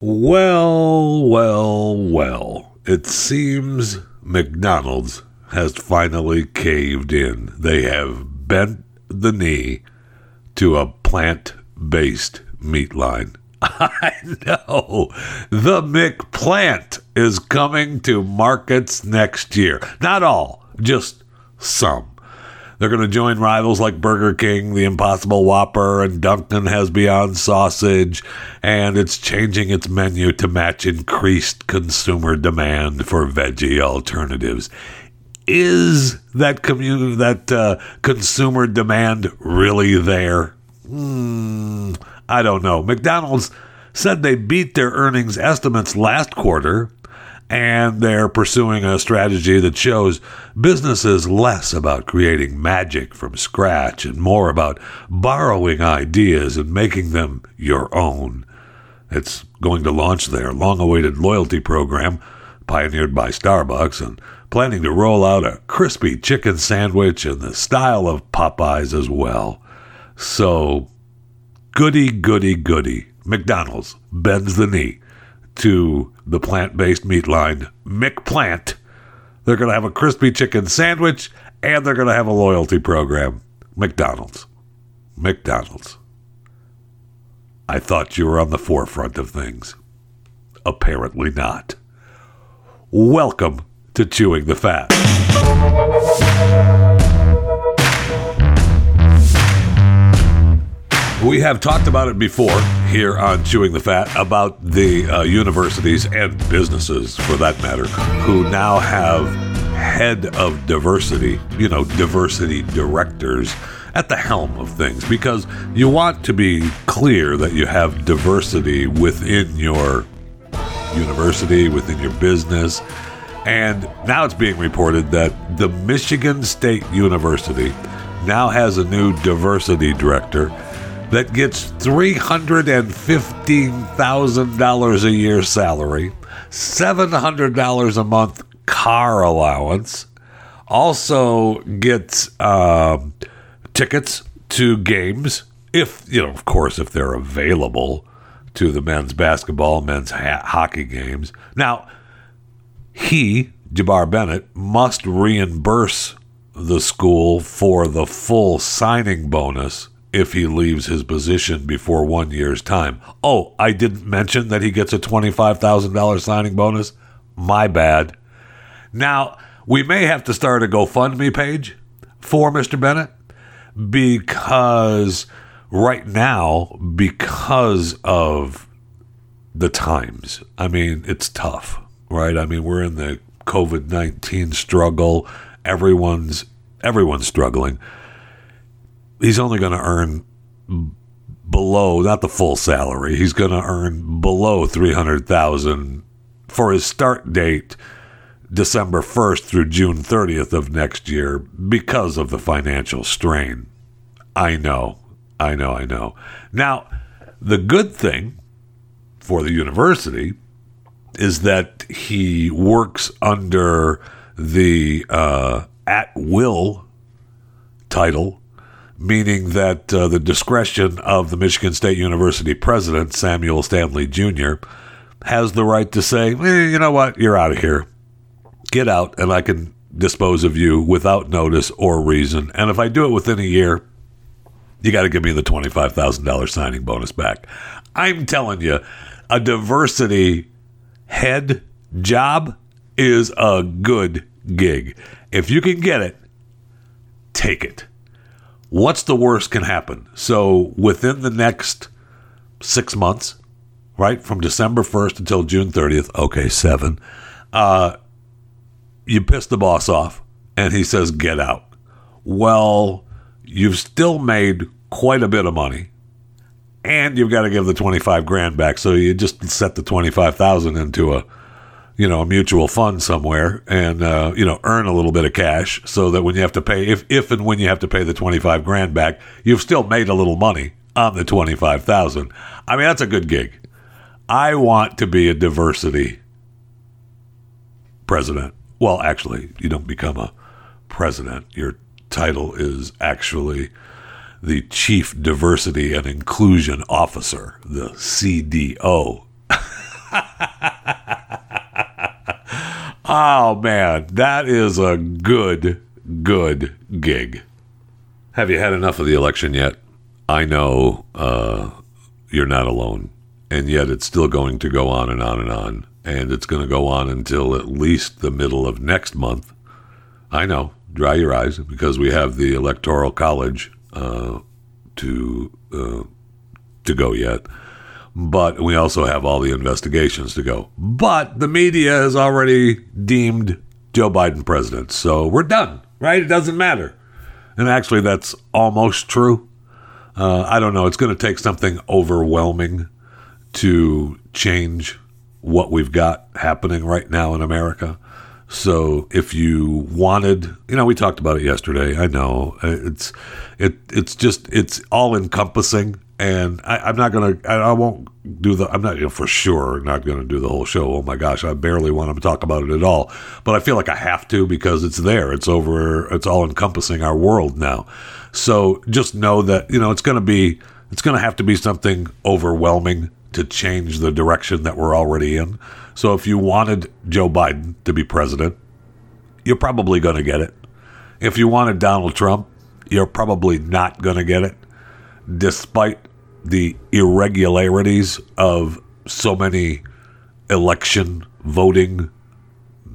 Well, well, well. It seems McDonald's has finally caved in. They have bent the knee to a plant based meat line. I know. The McPlant is coming to markets next year. Not all, just some. They're going to join rivals like Burger King, the Impossible Whopper, and Dunkin' has Beyond Sausage, and it's changing its menu to match increased consumer demand for veggie alternatives. Is that community that uh, consumer demand really there? Hmm, I don't know. McDonald's said they beat their earnings estimates last quarter and they're pursuing a strategy that shows business is less about creating magic from scratch and more about borrowing ideas and making them your own. It's going to launch their long awaited loyalty program, pioneered by Starbucks, and planning to roll out a crispy chicken sandwich in the style of Popeyes as well. So, goody, goody, goody. McDonald's bends the knee to the plant based meat line, McPlant. They're going to have a crispy chicken sandwich and they're going to have a loyalty program. McDonald's. McDonald's. I thought you were on the forefront of things. Apparently not. Welcome to Chewing the Fat. We have talked about it before here on Chewing the Fat about the uh, universities and businesses, for that matter, who now have head of diversity, you know, diversity directors at the helm of things because you want to be clear that you have diversity within your university, within your business. And now it's being reported that the Michigan State University now has a new diversity director that gets $315,000 a year salary, $700 a month car allowance, also gets um, tickets to games, if, you know, of course, if they're available to the men's basketball, men's ha- hockey games. Now, he, Jabbar Bennett, must reimburse the school for the full signing bonus if he leaves his position before one year's time. Oh, I didn't mention that he gets a $25,000 signing bonus. My bad. Now, we may have to start a GoFundMe page for Mr. Bennett because right now, because of the times, I mean, it's tough, right? I mean, we're in the COVID 19 struggle. Everyone's everyone's struggling he's only going to earn below not the full salary. He's going to earn below 300,000 for his start date December 1st through June 30th of next year because of the financial strain. I know. I know, I know. Now, the good thing for the university is that he works under the uh, at will title meaning that uh, the discretion of the Michigan State University president, Samuel Stanley Jr., has the right to say, eh, you know what, you're out of here. Get out, and I can dispose of you without notice or reason. And if I do it within a year, you got to give me the $25,000 signing bonus back. I'm telling you, a diversity head job is a good gig. If you can get it, take it what's the worst can happen? So within the next six months, right, from December 1st until June 30th, okay, seven, uh, you piss the boss off and he says, get out. Well, you've still made quite a bit of money and you've got to give the 25 grand back. So you just set the 25,000 into a you know, a mutual fund somewhere and, uh, you know, earn a little bit of cash so that when you have to pay, if, if and when you have to pay the 25 grand back, you've still made a little money on the 25,000. I mean, that's a good gig. I want to be a diversity president. Well, actually, you don't become a president. Your title is actually the Chief Diversity and Inclusion Officer, the CDO. oh man, that is a good, good gig. Have you had enough of the election yet? I know uh, you're not alone, and yet it's still going to go on and on and on, and it's going to go on until at least the middle of next month. I know. Dry your eyes because we have the electoral college uh, to uh, to go yet but we also have all the investigations to go. But the media has already deemed Joe Biden president, so we're done, right? It doesn't matter. And actually, that's almost true. Uh, I don't know. It's going to take something overwhelming to change what we've got happening right now in America. So if you wanted, you know, we talked about it yesterday. I know it's it it's just it's all encompassing and I, am not gonna. I, I, won't do the. I'm not you know, for sure not gonna do the whole show. Oh my gosh, I barely want to talk about it at all. But I feel like I have to because it's there. It's over. It's all encompassing our world now. So just know that you know it's gonna be. It's gonna have to be something overwhelming to change the direction that we're already in. So if you wanted Joe Biden to be president, you're probably gonna get it. If you wanted Donald Trump, you're probably not gonna get it despite the irregularities of so many election voting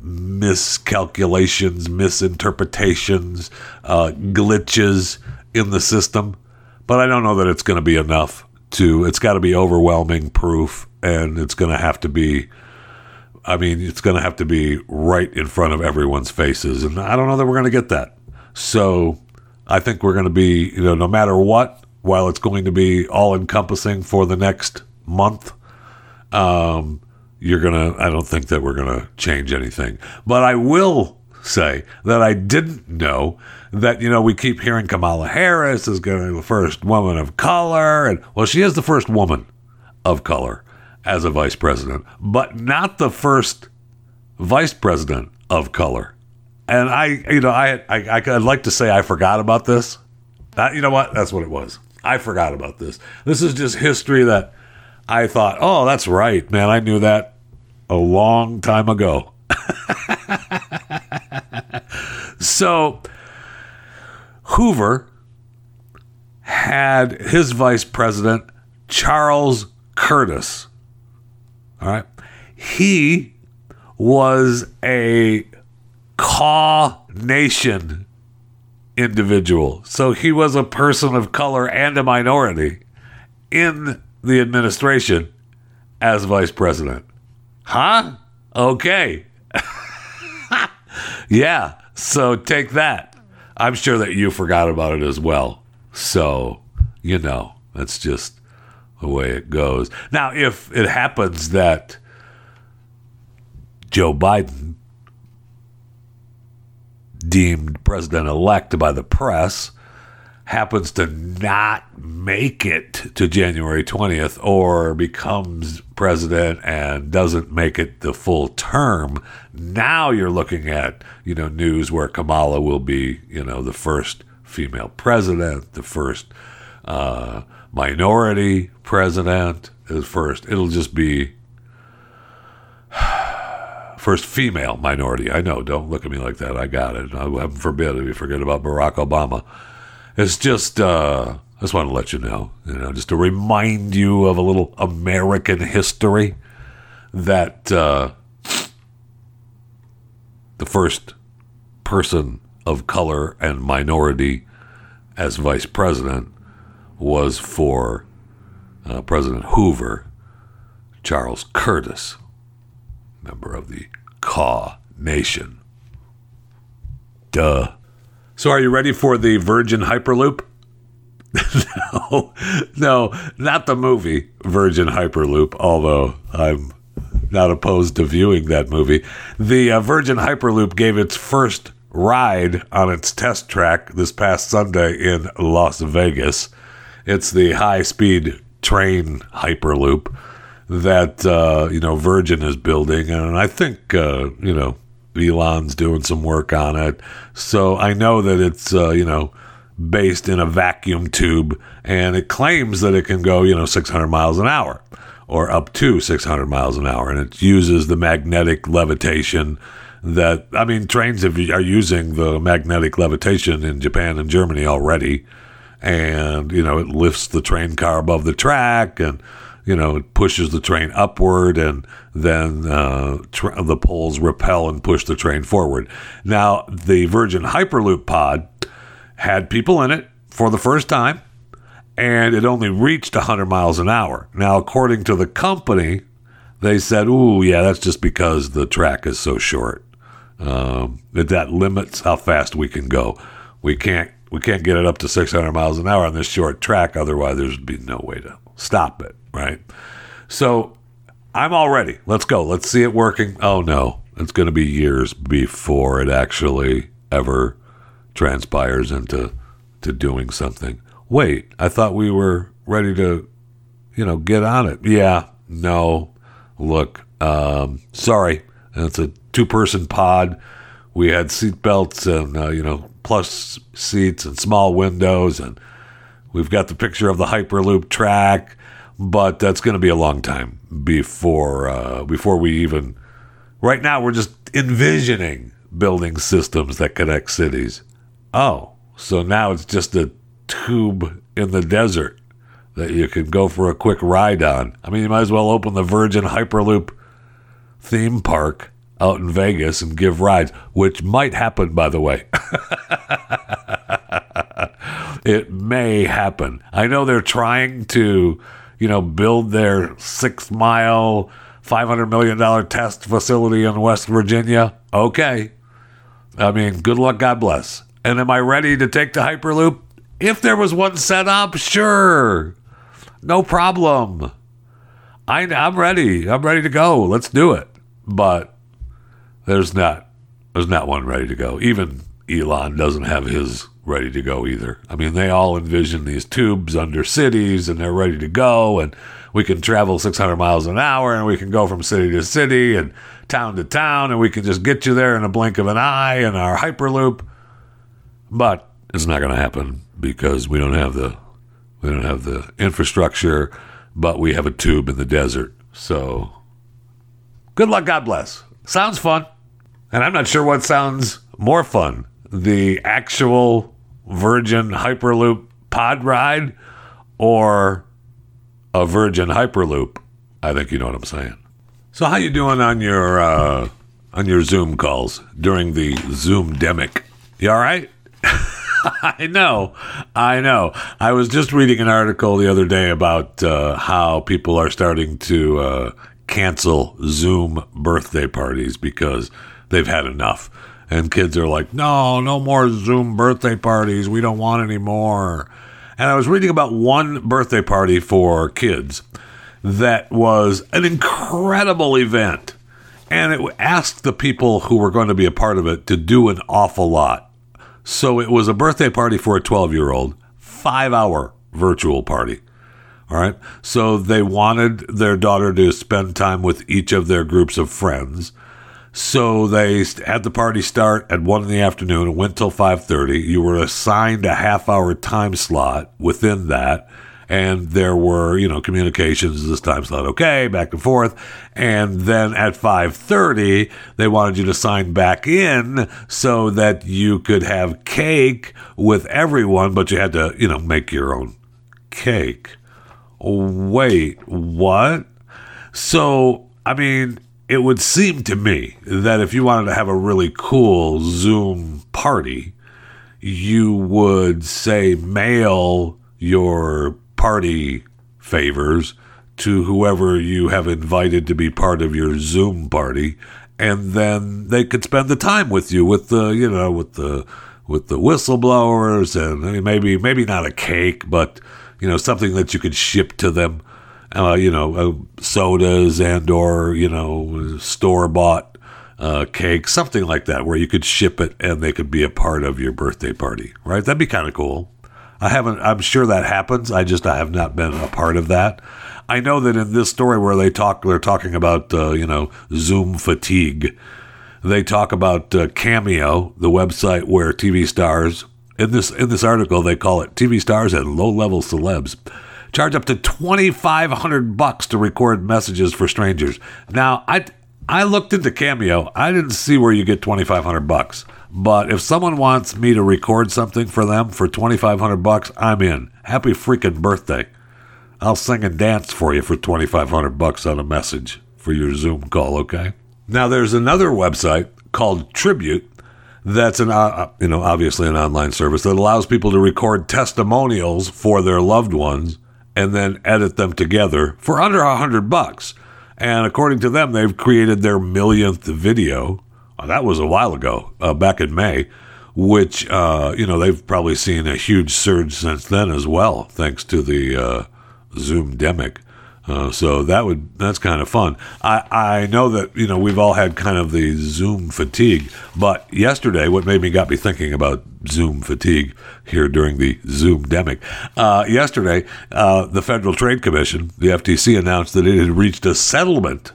miscalculations, misinterpretations, uh, glitches in the system. But I don't know that it's going to be enough to, it's got to be overwhelming proof, and it's going to have to be, I mean, it's going to have to be right in front of everyone's faces. And I don't know that we're going to get that. So I think we're going to be, you know, no matter what, while it's going to be all encompassing for the next month, um, you're gonna. I don't think that we're gonna change anything. But I will say that I didn't know that you know we keep hearing Kamala Harris is going to be the first woman of color, and well, she is the first woman of color as a vice president, but not the first vice president of color. And I, you know, I, I, I'd like to say I forgot about this. That, you know what? That's what it was. I forgot about this. This is just history that I thought, oh, that's right, man. I knew that a long time ago. so, Hoover had his vice president, Charles Curtis. All right. He was a Kaw Nation individual. So he was a person of color and a minority in the administration as vice president. Huh? Okay. yeah. So take that. I'm sure that you forgot about it as well. So, you know, that's just the way it goes. Now, if it happens that Joe Biden deemed president elect by the press happens to not make it to January 20th or becomes president and doesn't make it the full term, now you're looking at, you know, news where Kamala will be, you know, the first female president, the first uh, minority president, the first. It'll just be first female minority. I know. Don't look at me like that. I got it. I, heaven forbid if you forget about Barack Obama. It's just, uh, I just want to let you know, you know, just to remind you of a little American history that uh, the first person of color and minority as vice president was for uh, President Hoover, Charles Curtis member of the Kaw Nation. Duh. So, are you ready for the Virgin Hyperloop? no, no, not the movie Virgin Hyperloop, although I'm not opposed to viewing that movie. The uh, Virgin Hyperloop gave its first ride on its test track this past Sunday in Las Vegas. It's the high speed train Hyperloop that uh, you know Virgin is building, and I think uh, you know Elon's doing some work on it. So I know that it's uh, you know based in a vacuum tube, and it claims that it can go you know 600 miles an hour. or up to 600 miles an hour. And it uses the magnetic levitation that, I mean, trains have, are using the magnetic levitation in Japan and Germany already. And, you know, it lifts the train car above the track and, you know, it pushes the train upward and then uh, tra- the poles repel and push the train forward. Now, the Virgin Hyperloop pod had people in it for the first time and it only reached 100 miles an hour. Now, according to the company, they said, "Ooh, yeah, that's just because the track is so short. Um, that that limits how fast we can go. We can't we can't get it up to 600 miles an hour on this short track. Otherwise, there'd be no way to stop it, right? So, I'm all ready. Let's go. Let's see it working. Oh no, it's going to be years before it actually ever transpires into to doing something wait, I thought we were ready to, you know, get on it. Yeah, no, look, um, sorry. It's a two person pod. We had seat belts and, uh, you know, plus seats and small windows. And we've got the picture of the Hyperloop track. But that's going to be a long time before uh, before we even. Right now, we're just envisioning building systems that connect cities. Oh, so now it's just a tube in the desert that you can go for a quick ride on. I mean, you might as well open the Virgin Hyperloop theme park out in Vegas and give rides, which might happen, by the way. it may happen. I know they're trying to, you know, build their six mile, $500 million test facility in West Virginia. Okay. I mean, good luck, God bless. And am I ready to take the Hyperloop? If there was one set up, sure. No problem. I, I'm ready. I'm ready to go. Let's do it. But there's not there's not one ready to go. Even Elon doesn't have his ready to go either. I mean, they all envision these tubes under cities and they're ready to go and we can travel 600 miles an hour and we can go from city to city and town to town and we can just get you there in a blink of an eye in our hyperloop. But it's not going to happen because we don't have the we don't have the infrastructure, but we have a tube in the desert. So good luck, God bless. Sounds fun. And I'm not sure what sounds more fun. The actual Virgin Hyperloop pod ride or a Virgin Hyperloop. I think you know what I'm saying. So how you doing on your uh, on your Zoom calls during the Zoom demic? You all right? I know. I know. I was just reading an article the other day about uh, how people are starting to uh, cancel Zoom birthday parties because they've had enough. And kids are like, no, no more Zoom birthday parties. We don't want any more. And I was reading about one birthday party for kids that was an incredible event. And it asked the people who were going to be a part of it to do an awful lot. So it was a birthday party for a 12 year old, five hour virtual party. All right. So they wanted their daughter to spend time with each of their groups of friends. So they had the party start at one in the afternoon and went till 5:30. You were assigned a half hour time slot within that and there were you know communications this time slot okay back and forth. And then at 5.30 they wanted you to sign back in so that you could have cake with everyone but you had to you know make your own cake. Wait what? So i mean it would seem to me that if you wanted to have a really cool zoom party you would say mail your party favors to whoever you have invited to be part of your Zoom party, and then they could spend the time with you with the you know with the with the whistleblowers and maybe maybe not a cake, but you know something that you could ship to them, uh, you know uh, sodas and or you know store bought uh, cake, something like that, where you could ship it and they could be a part of your birthday party, right? That'd be kind of cool. I haven't. I'm sure that happens. I just I have not been a part of that. I know that in this story where they talk, they're talking about uh, you know Zoom fatigue. They talk about uh, Cameo, the website where TV stars in this in this article they call it TV stars and low level celebs charge up to 2500 bucks to record messages for strangers. Now, I I looked into Cameo. I didn't see where you get 2500 bucks. But if someone wants me to record something for them for 2500 bucks, I'm in. Happy freaking birthday. I'll sing and dance for you for 2500 bucks on a message for your Zoom call, okay? Now there's another website called Tribute that's an uh, you know obviously an online service that allows people to record testimonials for their loved ones and then edit them together for under a hundred bucks. And according to them, they've created their millionth video. Uh, that was a while ago, uh, back in May, which uh, you know they've probably seen a huge surge since then as well, thanks to the uh, Zoom demic. Uh, so that would that's kind of fun. I I know that you know we've all had kind of the Zoom fatigue, but yesterday what made me got me thinking about Zoom fatigue here during the Zoom demic. Uh, yesterday, uh, the Federal Trade Commission, the FTC, announced that it had reached a settlement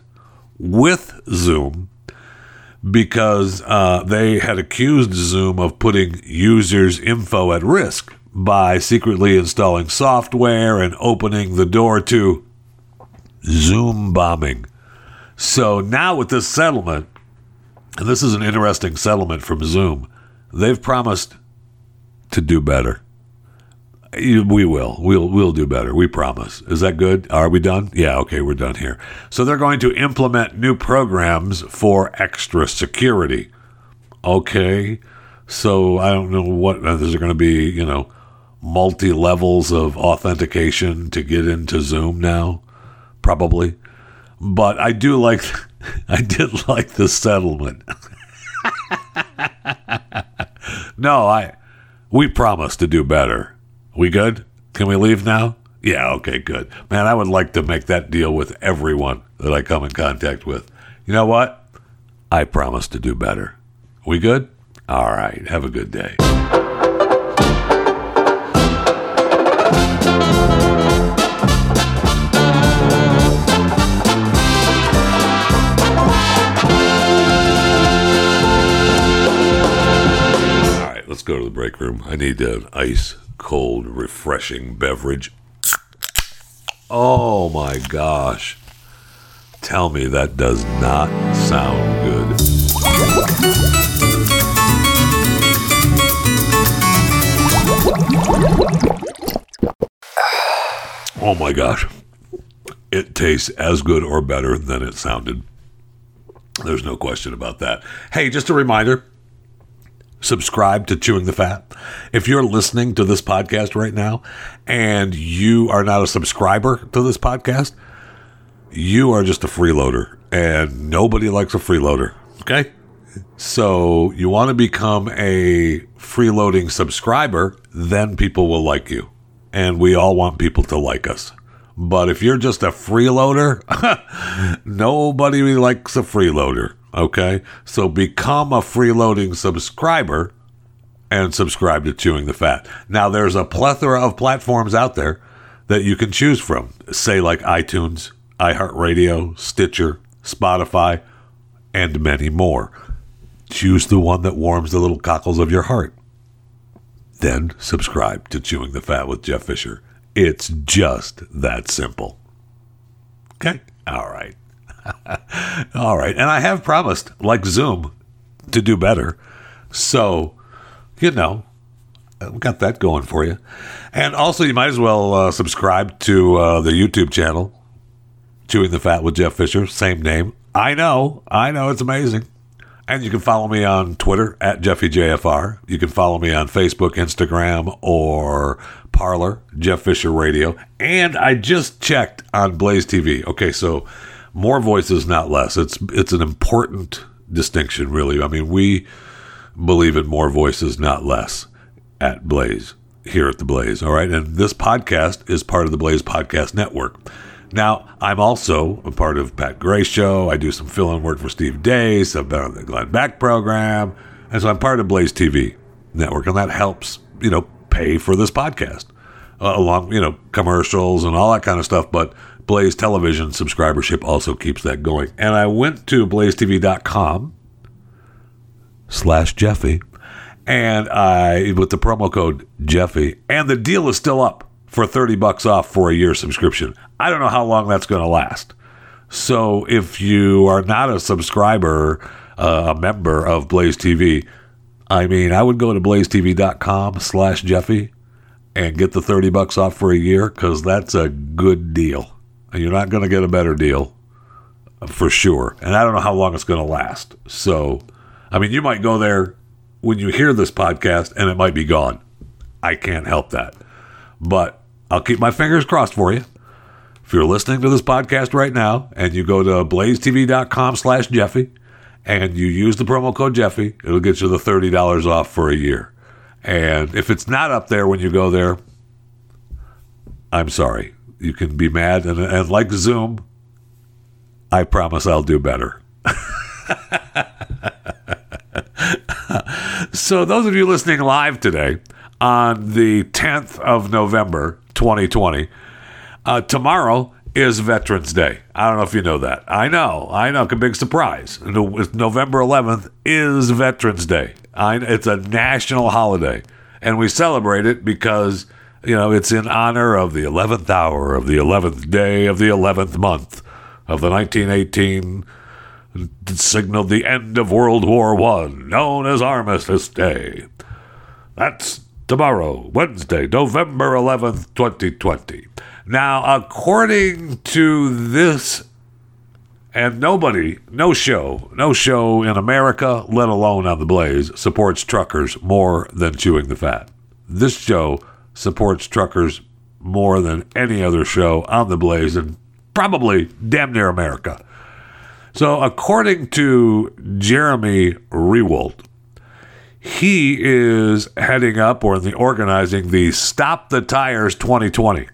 with Zoom because uh, they had accused Zoom of putting users' info at risk by secretly installing software and opening the door to Zoom bombing. So now with this settlement, and this is an interesting settlement from Zoom, they've promised to do better. We will. We'll we'll do better. We promise. Is that good? Are we done? Yeah, okay, we're done here. So they're going to implement new programs for extra security. Okay. So I don't know what there's going to be, you know, multi levels of authentication to get into Zoom now? Probably. But I do like I did like the settlement. no, I we promise to do better. We good? Can we leave now? Yeah, okay, good. Man, I would like to make that deal with everyone that I come in contact with. You know what? I promise to do better. We good? All right. Have a good day. Go to the break room. I need an ice cold, refreshing beverage. Oh my gosh. Tell me that does not sound good. Oh my gosh. It tastes as good or better than it sounded. There's no question about that. Hey, just a reminder subscribe to Chewing the Fat. If you're listening to this podcast right now and you are not a subscriber to this podcast, you are just a freeloader and nobody likes a freeloader. Okay? So you want to become a freeloading subscriber, then people will like you. And we all want people to like us. But if you're just a freeloader, nobody likes a freeloader. Okay? So become a freeloading subscriber and subscribe to Chewing the Fat. Now, there's a plethora of platforms out there that you can choose from, say, like iTunes, iHeartRadio, Stitcher, Spotify, and many more. Choose the one that warms the little cockles of your heart. Then subscribe to Chewing the Fat with Jeff Fisher. It's just that simple. Okay? All right. All right. And I have promised, like Zoom, to do better. So, you know, we got that going for you. And also, you might as well uh, subscribe to uh, the YouTube channel, Chewing the Fat with Jeff Fisher, same name. I know, I know, it's amazing. And you can follow me on Twitter at JeffyJFR. You can follow me on Facebook, Instagram, or Parler, Jeff Fisher Radio. And I just checked on Blaze TV. Okay, so more voices, not less. It's it's an important distinction, really. I mean, we believe in more voices, not less, at Blaze here at the Blaze. All right, and this podcast is part of the Blaze Podcast Network. Now, I'm also a part of Pat Gray Show. I do some fill-in work for Steve Deace. I've been on the Glenn Beck program, and so I'm part of Blaze TV network, and that helps you know pay for this podcast, uh, along you know commercials and all that kind of stuff. But Blaze Television subscribership also keeps that going. And I went to blazetv.com slash Jeffy, and I with the promo code Jeffy, and the deal is still up. for 30 bucks off for a year subscription. I don't know how long that's going to last. So if you are not a subscriber, uh, a member of Blaze TV, I mean, I would go to blazetv.com slash Jeffy and get the 30 bucks off for a year because that's a good deal. You're not going to get a better deal for sure. And I don't know how long it's going to last. So, I mean, you might go there when you hear this podcast and it might be gone. I can't help that. But I'll keep my fingers crossed for you. If you're listening to this podcast right now and you go to blazetv.com slash Jeffy and you use the promo code Jeffy, it'll get you the $30 off for a year. And if it's not up there when you go there, I'm sorry. You can be mad. And, and like Zoom, I promise I'll do better. so, those of you listening live today on the 10th of November, 2020, uh, tomorrow is Veterans Day. I don't know if you know that. I know, I know, a big surprise. November 11th is Veterans Day. I, it's a national holiday, and we celebrate it because you know it's in honor of the 11th hour of the 11th day of the 11th month of the 1918 signaled the end of World War One, known as Armistice Day. That's tomorrow, Wednesday, November 11th, 2020. Now, according to this, and nobody, no show, no show in America, let alone on the Blaze, supports truckers more than chewing the fat. This show supports truckers more than any other show on the Blaze and probably damn near America. So, according to Jeremy Rewald, he is heading up or the organizing the Stop the Tires 2020.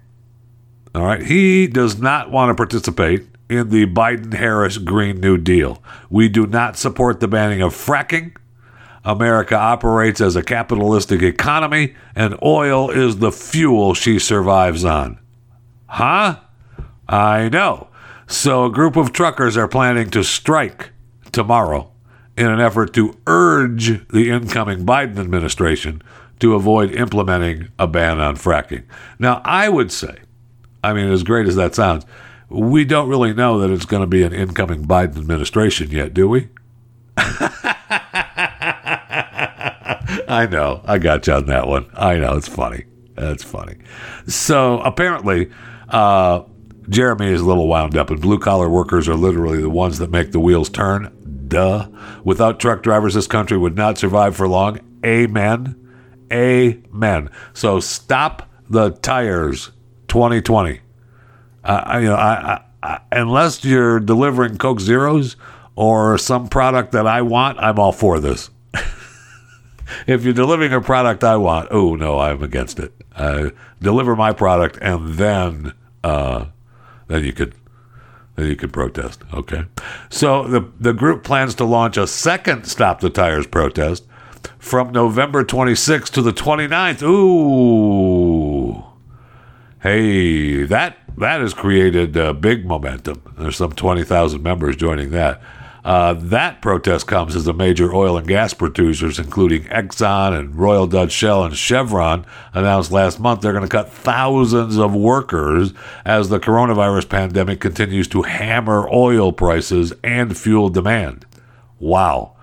All right. He does not want to participate in the Biden Harris Green New Deal. We do not support the banning of fracking. America operates as a capitalistic economy, and oil is the fuel she survives on. Huh? I know. So, a group of truckers are planning to strike tomorrow in an effort to urge the incoming Biden administration to avoid implementing a ban on fracking. Now, I would say I mean, as great as that sounds, we don't really know that it's going to be an incoming Biden administration yet, do we? I know. I got you on that one. I know. It's funny. That's funny. So apparently, uh, Jeremy is a little wound up, and blue collar workers are literally the ones that make the wheels turn. Duh. Without truck drivers, this country would not survive for long. Amen. Amen. So stop the tires 2020. Uh, you know, I, I, unless you're delivering Coke Zeros or some product that I want, I'm all for this. If you're delivering a product I want, oh no, I'm against it. Uh, deliver my product, and then uh, then you could then you could protest. Okay. So the the group plans to launch a second Stop the Tires protest from November 26th to the 29th. Ooh. Hey, that that has created uh, big momentum. There's some 20,000 members joining that. Uh, that protest comes as the major oil and gas producers, including Exxon and Royal Dutch Shell and Chevron, announced last month they're going to cut thousands of workers as the coronavirus pandemic continues to hammer oil prices and fuel demand. Wow.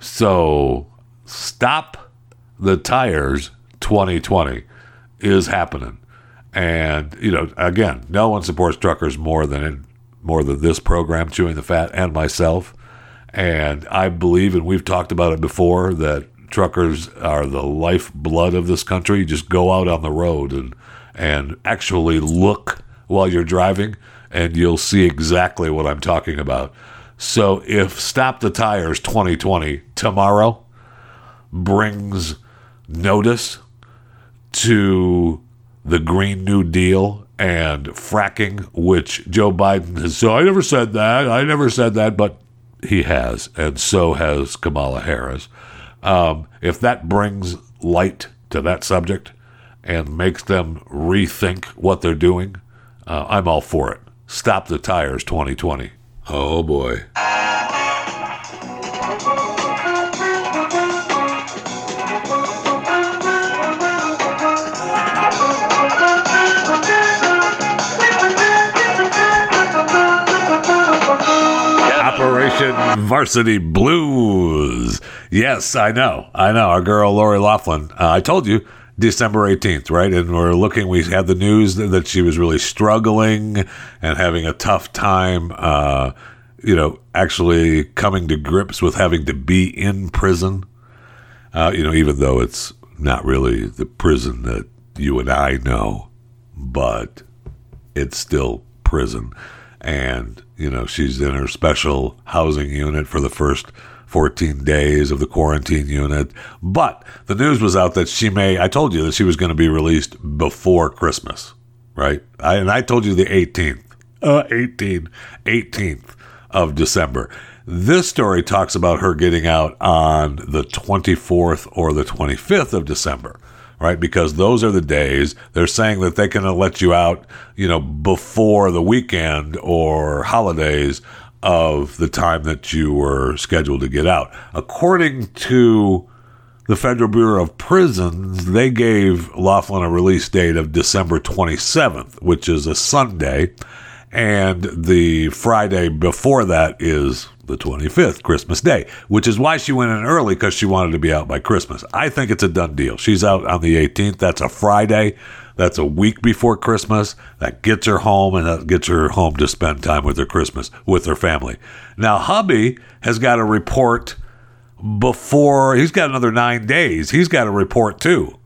So, stop the tires 2020 is happening. And you know, again, no one supports truckers more than more than this program, chewing the fat, and myself. And I believe, and we've talked about it before, that truckers are the lifeblood of this country. Just go out on the road and and actually look while you're driving, and you'll see exactly what I'm talking about. So if Stop the Tires 2020 tomorrow brings notice to the Green New Deal and fracking, which Joe Biden has. So I never said that. I never said that, but he has, and so has Kamala Harris. Um, if that brings light to that subject and makes them rethink what they're doing, uh, I'm all for it. Stop the tires 2020. Oh boy. Varsity Blues. Yes, I know. I know. Our girl Lori Laughlin. Uh, I told you December 18th, right? And we're looking, we had the news that she was really struggling and having a tough time, uh, you know, actually coming to grips with having to be in prison. Uh, you know, even though it's not really the prison that you and I know, but it's still prison. And, you know, she's in her special housing unit for the first 14 days of the quarantine unit. But the news was out that she may, I told you that she was going to be released before Christmas, right? I, and I told you the 18th, uh, 18, 18th of December. This story talks about her getting out on the 24th or the 25th of December right? Because those are the days they're saying that they can let you out, you know, before the weekend or holidays of the time that you were scheduled to get out. According to the Federal Bureau of Prisons, they gave Laughlin a release date of December 27th, which is a Sunday, and the Friday before that is the 25th, Christmas Day, which is why she went in early because she wanted to be out by Christmas. I think it's a done deal. She's out on the 18th. That's a Friday. That's a week before Christmas. That gets her home and that gets her home to spend time with her Christmas, with her family. Now, hubby has got a report before, he's got another nine days. He's got a report too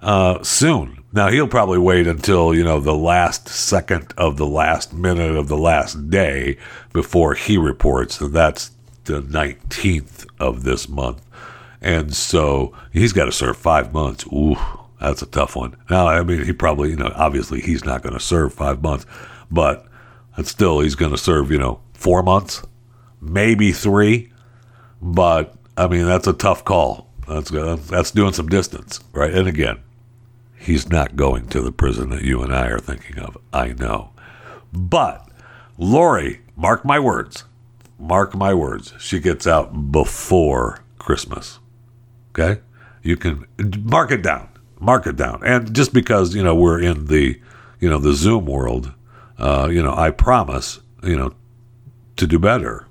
uh, soon. Now, he'll probably wait until, you know, the last second of the last minute of the last day before he reports. And that's the 19th of this month. And so he's got to serve five months. Ooh, that's a tough one. Now, I mean, he probably, you know, obviously he's not going to serve five months, but still, he's going to serve, you know, four months, maybe three. But I mean, that's a tough call. That's that's doing some distance, right? And again, he's not going to the prison that you and I are thinking of. I know. But Lori, mark my words, mark my words, she gets out before Christmas. Okay? You can mark it down. Mark it down. And just because, you know, we're in the, you know, the Zoom world, uh, you know, I promise, you know, to do better.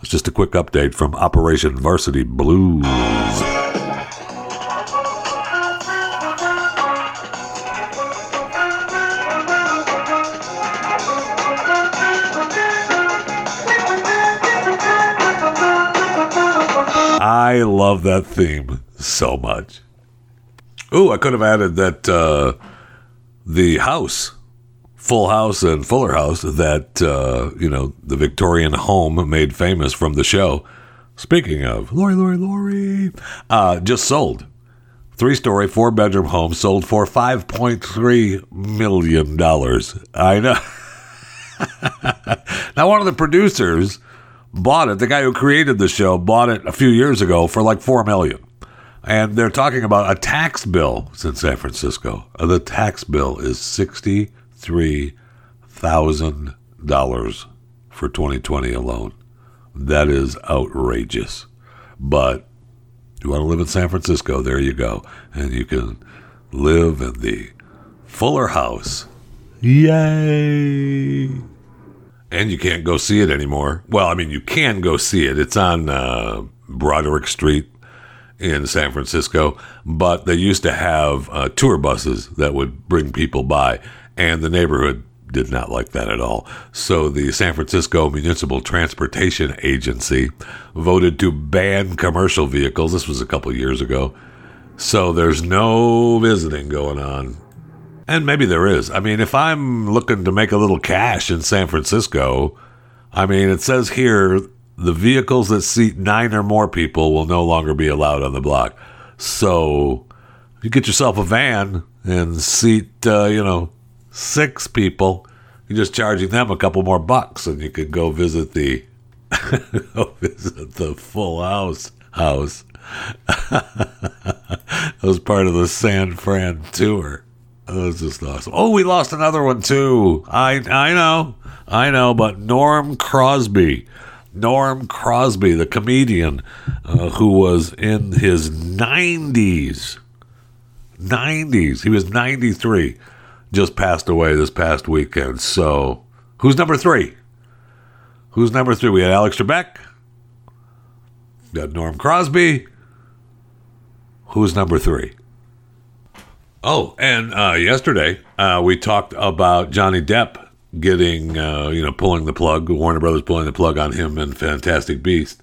It's just a quick update from Operation Varsity Blues. I love that theme so much. Ooh, I could have added that uh, the house, Full House and Fuller House, that uh, you know the Victorian home made famous from the show. Speaking of Lori, Lori, Lori, uh, just sold. Three story, four bedroom home sold for $5.3 million. I know. now, one of the producers bought it. The guy who created the show bought it a few years ago for like four million. And they're talking about a tax bill in San Francisco. Uh, the tax bill is sixty-three thousand dollars for 2020 alone. That is outrageous. But you want to live in San Francisco, there you go. And you can live in the Fuller House. Yay! And you can't go see it anymore. Well, I mean, you can go see it. It's on uh, Broderick Street in San Francisco, but they used to have uh, tour buses that would bring people by, and the neighborhood did not like that at all. So the San Francisco Municipal Transportation Agency voted to ban commercial vehicles. This was a couple years ago. So there's no visiting going on and maybe there is. I mean, if I'm looking to make a little cash in San Francisco, I mean, it says here the vehicles that seat nine or more people will no longer be allowed on the block. So you get yourself a van and seat, uh, you know, six people, you're just charging them a couple more bucks, and you can go visit the go visit the full house house. that was part of the San Fran tour. Was just awesome. Oh, we lost another one too. I I know, I know, but Norm Crosby, Norm Crosby, the comedian uh, who was in his nineties, nineties. He was ninety three. Just passed away this past weekend. So, who's number three? Who's number three? We had Alex Trebek. We got Norm Crosby. Who's number three? Oh, and uh, yesterday uh, we talked about Johnny Depp getting, uh, you know, pulling the plug, Warner Brothers pulling the plug on him and Fantastic Beast.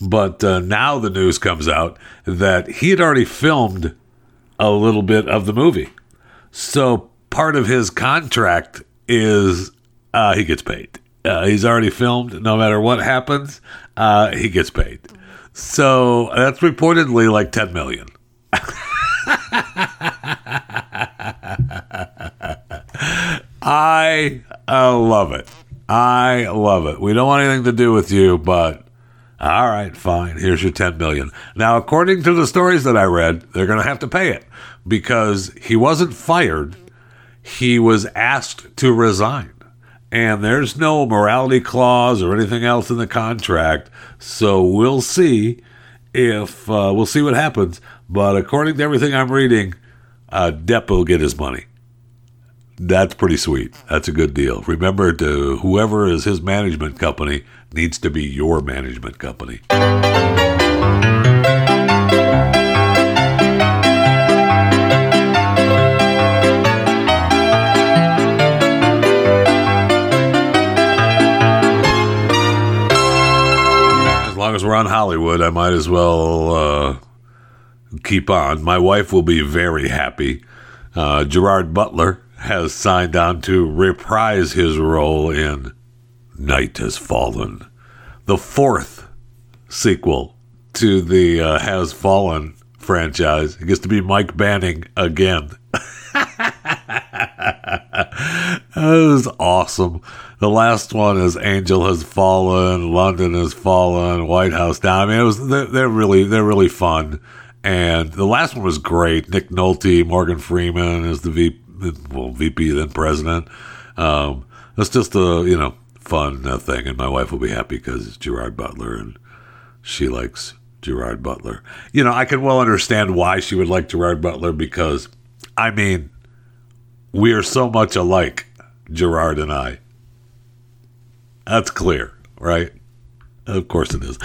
But uh, now the news comes out that he had already filmed a little bit of the movie. So part of his contract is uh, he gets paid. Uh, he's already filmed. No matter what happens, he gets paid. So that's reportedly like ten million. I uh, love it. I love it. We don't want anything to do with you, but all right, fine. Here's your 10 million. Now, according to the stories that I read, they're going to have to pay it because he wasn't fired. He was asked to resign. And there's no morality clause or anything else in the contract. So we'll see if uh, we'll see what happens. But according to everything I'm reading, uh, Depp will get his money. That's pretty sweet. That's a good deal. Remember, to whoever is his management company needs to be your management company. As long as we're on Hollywood, I might as well uh, keep on. My wife will be very happy. Uh, Gerard Butler has signed on to reprise his role in Night Has Fallen, the fourth sequel to the uh, Has Fallen franchise. It gets to be Mike Banning again. that was awesome. The last one is Angel Has Fallen, London Has Fallen, White House Down. I mean, it was they're, they're really they're really fun. And the last one was great. Nick Nolte, Morgan Freeman is the VP well, VP then president. Um, that's just a you know fun uh, thing, and my wife will be happy because it's Gerard Butler, and she likes Gerard Butler. You know, I can well understand why she would like Gerard Butler because, I mean, we are so much alike, Gerard and I. That's clear, right? Of course it is.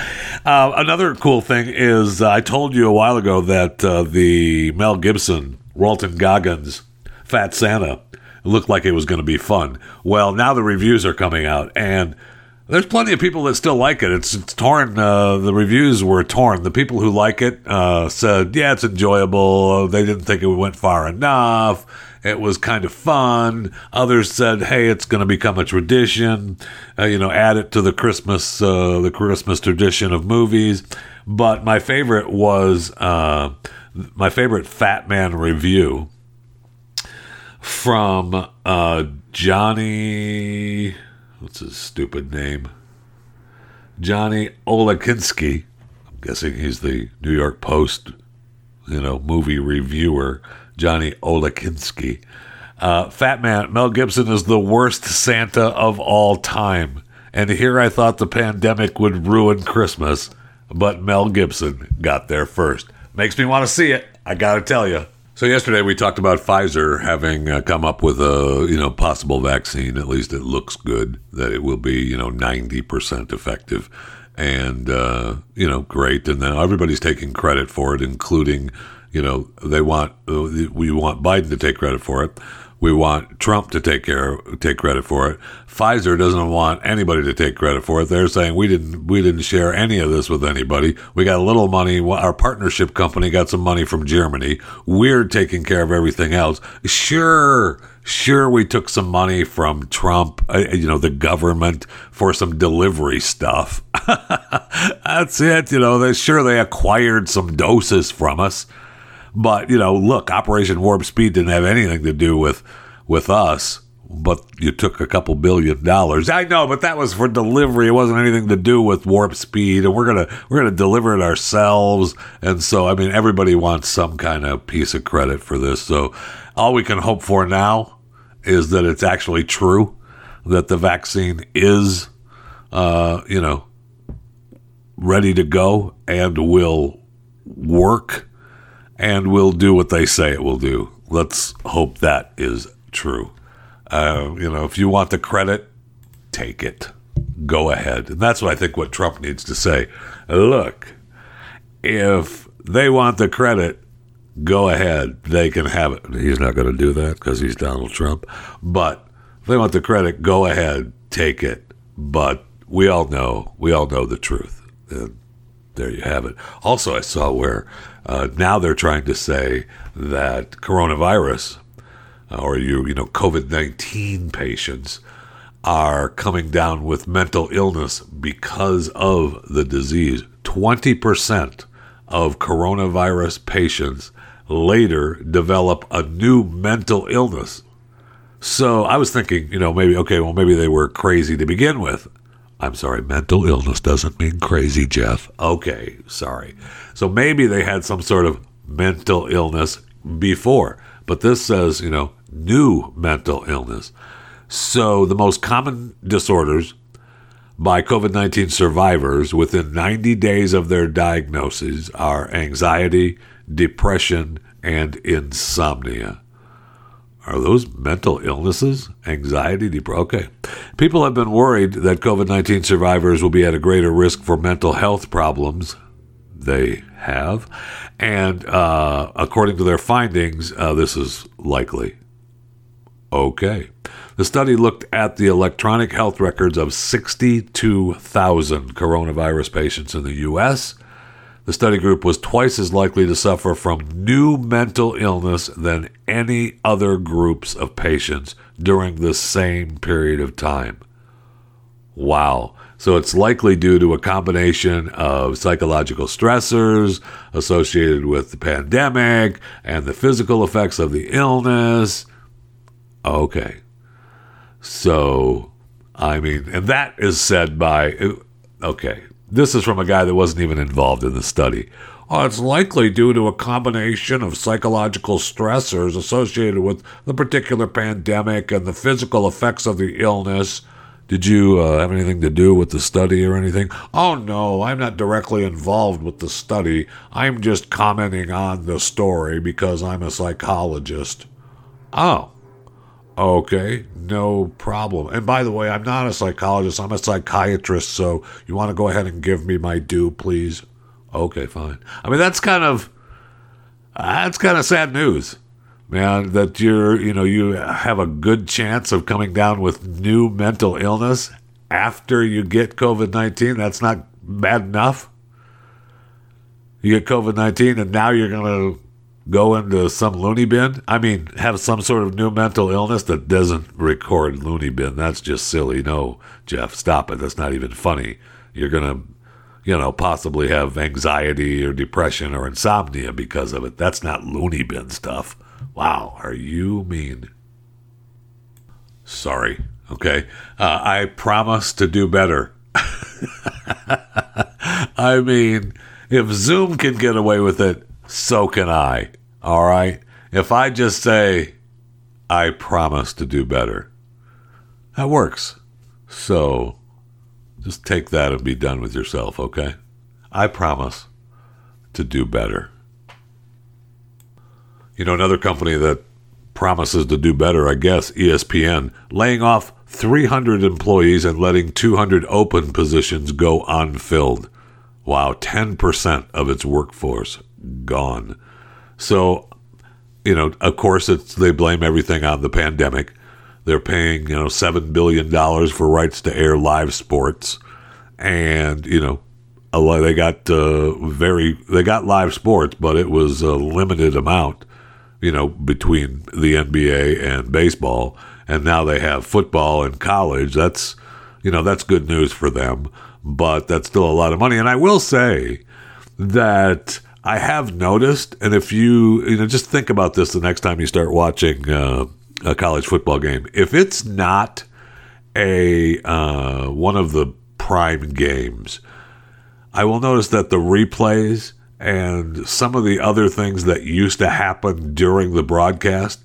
Uh, another cool thing is uh, I told you a while ago that uh, the Mel Gibson, Walton Goggins Fat Santa looked like it was going to be fun. Well, now the reviews are coming out, and there's plenty of people that still like it. It's, it's torn. Uh, the reviews were torn. The people who like it uh, said, "Yeah, it's enjoyable." They didn't think it went far enough. It was kind of fun. Others said, "Hey, it's going to become a tradition." Uh, you know, add it to the Christmas uh, the Christmas tradition of movies. But my favorite was uh, my favorite Fat Man review from uh, Johnny. What's his stupid name? Johnny Oleksinski. I'm guessing he's the New York Post, you know, movie reviewer. Johnny Oleksinski. Uh, Fat Man, Mel Gibson is the worst Santa of all time. And here I thought the pandemic would ruin Christmas, but Mel Gibson got there first. Makes me want to see it, I gotta tell you. So yesterday we talked about Pfizer having uh, come up with a you know possible vaccine. At least it looks good that it will be you know ninety percent effective, and uh, you know great. And then everybody's taking credit for it, including you know they want we want Biden to take credit for it. We want Trump to take care, take credit for it. Pfizer doesn't want anybody to take credit for it. They're saying we didn't, we didn't share any of this with anybody. We got a little money. Our partnership company got some money from Germany. We're taking care of everything else. Sure, sure, we took some money from Trump, uh, you know, the government for some delivery stuff. That's it. You know, they sure they acquired some doses from us. But you know, look, Operation Warp Speed didn't have anything to do with with us. But you took a couple billion dollars. I know, but that was for delivery. It wasn't anything to do with warp speed, and we're gonna we're gonna deliver it ourselves. And so, I mean, everybody wants some kind of piece of credit for this. So, all we can hope for now is that it's actually true that the vaccine is, uh, you know, ready to go and will work and will do what they say it will do. Let's hope that is true. Uh, you know, if you want the credit, take it. Go ahead. And that's what I think what Trump needs to say. Look, if they want the credit, go ahead. They can have it. He's not going to do that because he's Donald Trump. But if they want the credit, go ahead, take it. But we all know, we all know the truth. And there you have it. Also, I saw where uh, now they're trying to say that coronavirus uh, or you, you know, COVID 19 patients are coming down with mental illness because of the disease. 20% of coronavirus patients later develop a new mental illness. So I was thinking, you know, maybe, okay, well, maybe they were crazy to begin with. I'm sorry, mental illness doesn't mean crazy, Jeff. Okay, sorry. So maybe they had some sort of mental illness before, but this says, you know, new mental illness. So the most common disorders by COVID 19 survivors within 90 days of their diagnosis are anxiety, depression, and insomnia. Are those mental illnesses? Anxiety. Okay. People have been worried that COVID 19 survivors will be at a greater risk for mental health problems. They have. And uh, according to their findings, uh, this is likely. Okay. The study looked at the electronic health records of 62,000 coronavirus patients in the U.S. The study group was twice as likely to suffer from new mental illness than any other groups of patients during the same period of time. Wow. So it's likely due to a combination of psychological stressors associated with the pandemic and the physical effects of the illness. Okay. So, I mean, and that is said by, okay, this is from a guy that wasn't even involved in the study. Oh, it's likely due to a combination of psychological stressors associated with the particular pandemic and the physical effects of the illness. Did you uh, have anything to do with the study or anything? Oh, no, I'm not directly involved with the study. I'm just commenting on the story because I'm a psychologist. Oh, Okay, no problem. And by the way, I'm not a psychologist, I'm a psychiatrist, so you want to go ahead and give me my due, please? Okay, fine. I mean, that's kind of that's kind of sad news, man, that you're, you know, you have a good chance of coming down with new mental illness after you get COVID-19. That's not bad enough. You get COVID-19 and now you're going to go into some loony bin? I mean, have some sort of new mental illness that doesn't record loony bin. That's just silly. No, Jeff, stop it. That's not even funny. You're going to, you know, possibly have anxiety or depression or insomnia because of it. That's not loony bin stuff. Wow, are you mean? Sorry. Okay. Uh, I promise to do better. I mean, if Zoom can get away with it, so can I. All right? If I just say, I promise to do better, that works. So just take that and be done with yourself, okay? I promise to do better. You know, another company that promises to do better, I guess, ESPN, laying off 300 employees and letting 200 open positions go unfilled. Wow, 10% of its workforce gone. So, you know, of course, they blame everything on the pandemic. They're paying you know seven billion dollars for rights to air live sports, and you know, a they got uh, very they got live sports, but it was a limited amount. You know, between the NBA and baseball, and now they have football and college. That's you know that's good news for them, but that's still a lot of money. And I will say that I have noticed, and if you you know just think about this the next time you start watching uh, a college football game, if it's not a uh, one of the prime games, I will notice that the replays and some of the other things that used to happen during the broadcast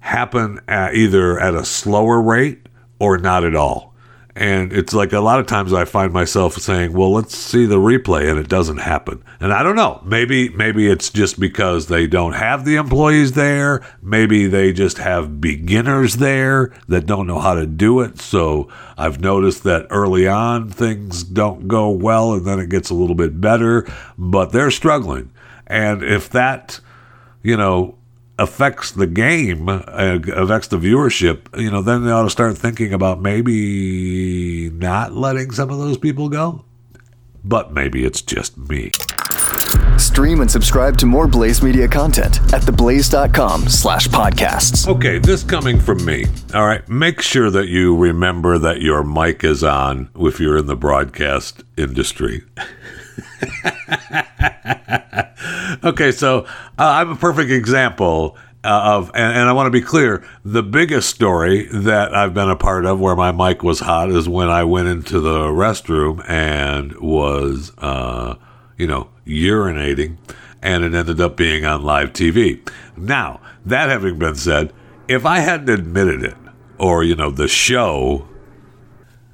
happen at either at a slower rate or not at all. And it's like a lot of times I find myself saying, "Well, let's see the replay," and it doesn't happen. And I don't know. Maybe maybe it's just because they don't have the employees there. Maybe they just have beginners there that don't know how to do it. So I've noticed that early on things don't go well, and then it gets a little bit better. But they're struggling, and if that, you know, affects the game, uh, affects the viewership, you know, then they ought to start thinking about maybe not letting some of those people go. But maybe it's just me. Stream and subscribe to more Blaze Media content at theblaze.com slash podcasts. Okay, this coming from me. All right, make sure that you remember that your mic is on if you're in the broadcast industry. okay, so uh, I'm a perfect example uh, of, and, and I want to be clear the biggest story that I've been a part of where my mic was hot is when I went into the restroom and was, uh, you know, urinating, and it ended up being on live TV. Now, that having been said, if I hadn't admitted it, or, you know, the show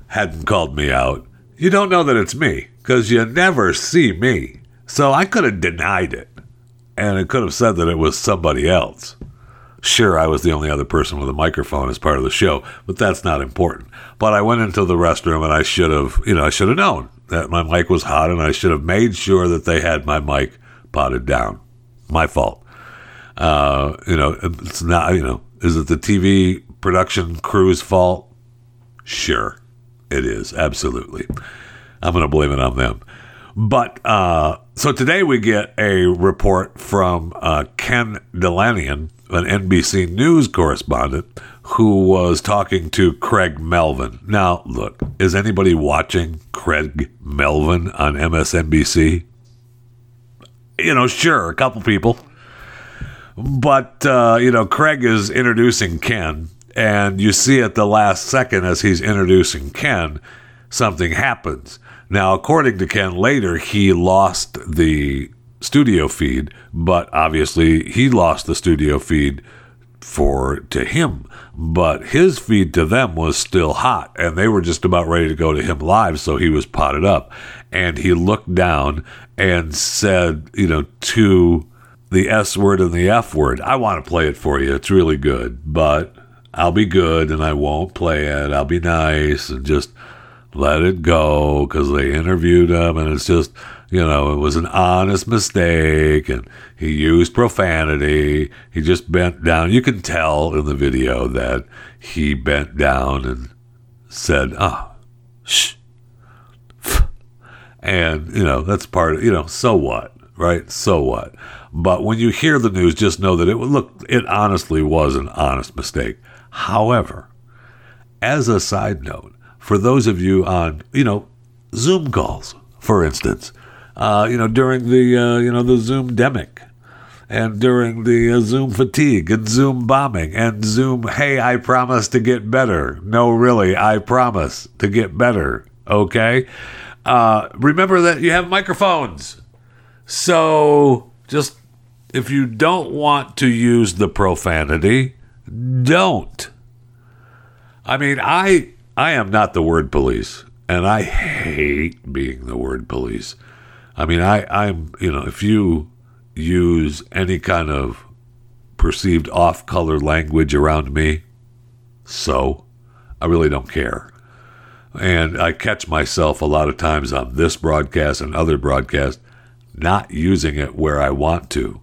hadn't called me out, you don't know that it's me because you never see me. So I could have denied it and it could have said that it was somebody else. Sure, I was the only other person with a microphone as part of the show, but that's not important. But I went into the restroom and I should have, you know, I should have known that my mic was hot and I should have made sure that they had my mic potted down. My fault. Uh, you know, it's not, you know, is it the TV production crew's fault? Sure, it is. Absolutely. I'm going to blame it on them. But uh, so today we get a report from uh, Ken Dilanian, an NBC News correspondent, who was talking to Craig Melvin. Now, look, is anybody watching Craig Melvin on MSNBC? You know, sure, a couple people. But, uh, you know, Craig is introducing Ken, and you see at the last second as he's introducing Ken, something happens. Now, according to Ken later, he lost the studio feed, but obviously he lost the studio feed for to him. But his feed to them was still hot and they were just about ready to go to him live so he was potted up. And he looked down and said you know to the s word and the f word i want to play it for you. It's really good but i'll be good and i won't play it. I'll be nice and just let it go because they interviewed him and it's just you know it was an honest mistake and he used profanity. He just bent down. You can tell in the video that he bent down and said ah oh, shh and you know that's part of you know so what right? So what? But when you hear the news just know that it would look it honestly was an honest mistake. However as a side note for those of you on, you know, Zoom calls, for instance, uh, you know, during the, uh, you know, the Zoomdemic and during the uh, Zoom fatigue and Zoom bombing and Zoom, hey, I promise to get better. No, really, I promise to get better. Okay. Uh, remember that you have microphones. So just if you don't want to use the profanity, don't. I mean, I I am not the word police, and I hate being the word police. I mean, I, I'm, you know, if you use any kind of perceived off color language around me, so I really don't care. And I catch myself a lot of times on this broadcast and other broadcasts not using it where I want to.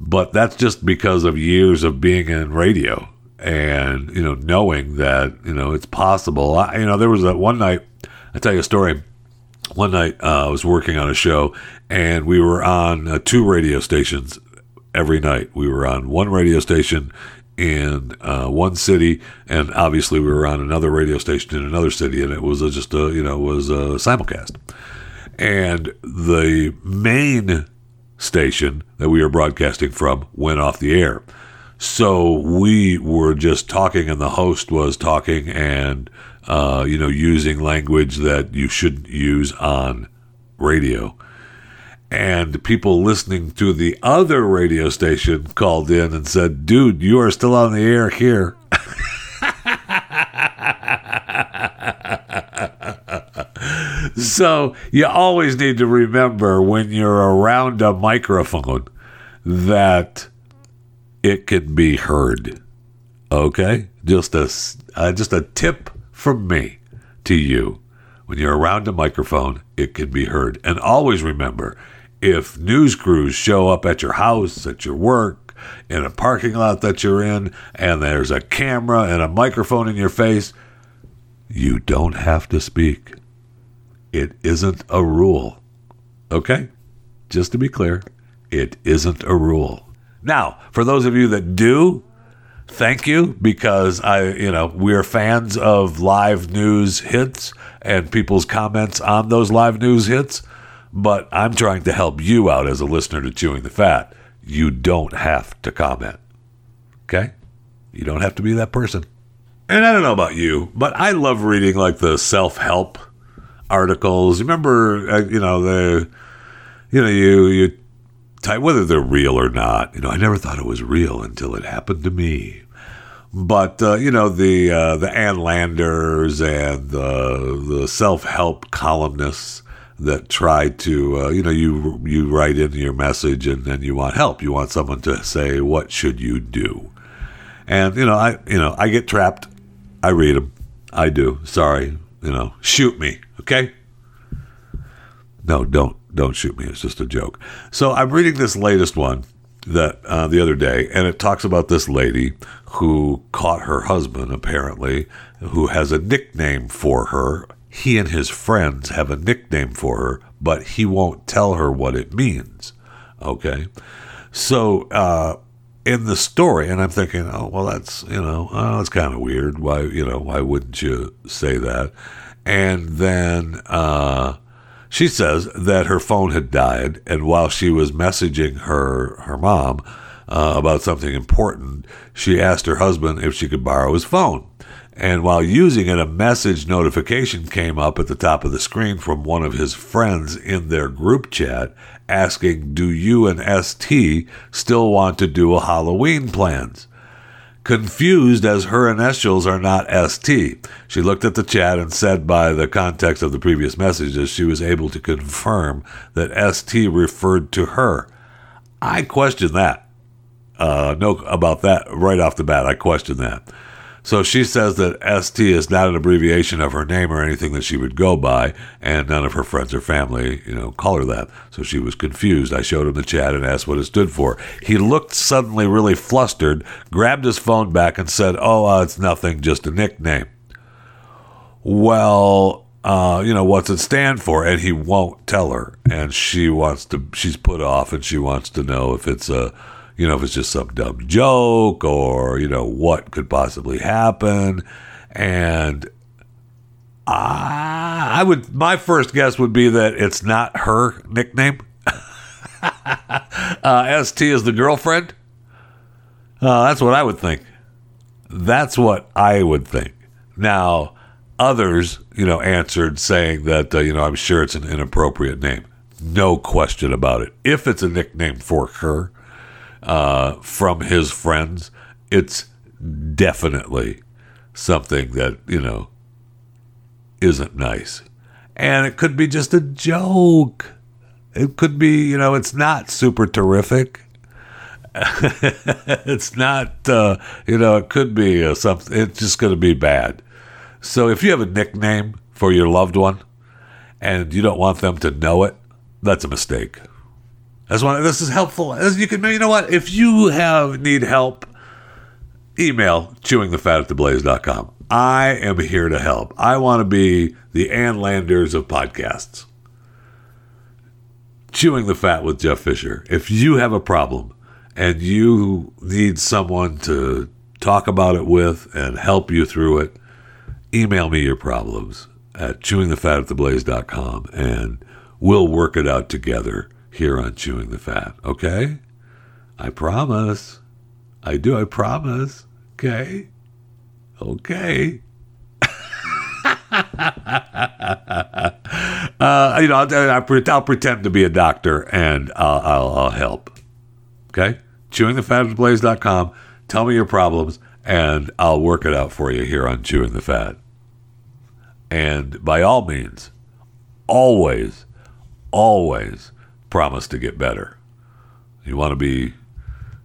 But that's just because of years of being in radio and you know knowing that you know it's possible. I, you know there was a one night i tell you a story. One night uh, i was working on a show and we were on uh, two radio stations every night. We were on one radio station in uh, one city and obviously we were on another radio station in another city and it was a, just a you know was a simulcast. And the main station that we were broadcasting from went off the air so we were just talking, and the host was talking, and uh, you know, using language that you shouldn't use on radio. And people listening to the other radio station called in and said, "Dude, you are still on the air here." so you always need to remember when you're around a microphone that it can be heard. Okay? Just a, uh, just a tip from me to you. When you're around a microphone, it can be heard. And always remember if news crews show up at your house, at your work, in a parking lot that you're in, and there's a camera and a microphone in your face, you don't have to speak. It isn't a rule. Okay? Just to be clear, it isn't a rule. Now, for those of you that do, thank you because I, you know, we're fans of live news hits and people's comments on those live news hits, but I'm trying to help you out as a listener to Chewing the Fat. You don't have to comment. Okay? You don't have to be that person. And I don't know about you, but I love reading like the self help articles. Remember, uh, you know, the, you know, you, you whether they're real or not. You know, I never thought it was real until it happened to me. But uh, you know the uh, the Ann Landers and the the self help columnists that try to uh, you know you you write in your message and then you want help. You want someone to say what should you do, and you know I you know I get trapped. I read them. I do. Sorry, you know, shoot me, okay? No, don't don't shoot me. It's just a joke. So I'm reading this latest one that uh, the other day, and it talks about this lady who caught her husband apparently, who has a nickname for her. He and his friends have a nickname for her, but he won't tell her what it means. Okay, so uh, in the story, and I'm thinking, oh well, that's you know, oh, that's kind of weird. Why you know, why wouldn't you say that? And then uh, she says that her phone had died, and while she was messaging her her mom uh, about something important, she asked her husband if she could borrow his phone. And while using it, a message notification came up at the top of the screen from one of his friends in their group chat asking, Do you and ST still want to do a Halloween plans? Confused as her initials are not ST, she looked at the chat and said, by the context of the previous messages, she was able to confirm that ST referred to her. I question that. Uh, no, about that right off the bat. I question that. So she says that ST is not an abbreviation of her name or anything that she would go by, and none of her friends or family, you know, call her that. So she was confused. I showed him the chat and asked what it stood for. He looked suddenly really flustered, grabbed his phone back, and said, Oh, uh, it's nothing, just a nickname. Well, uh, you know, what's it stand for? And he won't tell her. And she wants to, she's put off and she wants to know if it's a, you know, if it's just some dumb joke or, you know, what could possibly happen. And I, I would, my first guess would be that it's not her nickname. uh, ST is the girlfriend. Uh, that's what I would think. That's what I would think. Now, others, you know, answered saying that, uh, you know, I'm sure it's an inappropriate name. No question about it. If it's a nickname for her, uh, from his friends, it's definitely something that, you know, isn't nice. And it could be just a joke. It could be, you know, it's not super terrific. it's not, uh, you know, it could be uh, something, it's just going to be bad. So if you have a nickname for your loved one and you don't want them to know it, that's a mistake. That's why this is helpful. As you can, you know what? If you have need help, email chewingthefat at theblaze.com. I am here to help. I want to be the Ann Landers of podcasts. Chewing the Fat with Jeff Fisher. If you have a problem and you need someone to talk about it with and help you through it, email me your problems at chewingthefat at theblaze.com and we'll work it out together here on Chewing the Fat, okay? I promise. I do, I promise. Okay? Okay. uh, you know, I'll, I'll, pretend to be a doctor and I'll, I'll, I'll help. Okay? ChewingTheFat.blaze.com. Tell me your problems and I'll work it out for you here on Chewing the Fat. And by all means, always, always promise to get better. You want to be,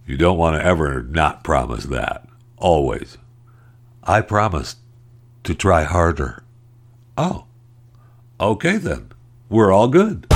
you don't want to ever not promise that. Always. I promise to try harder. Oh, okay then. We're all good.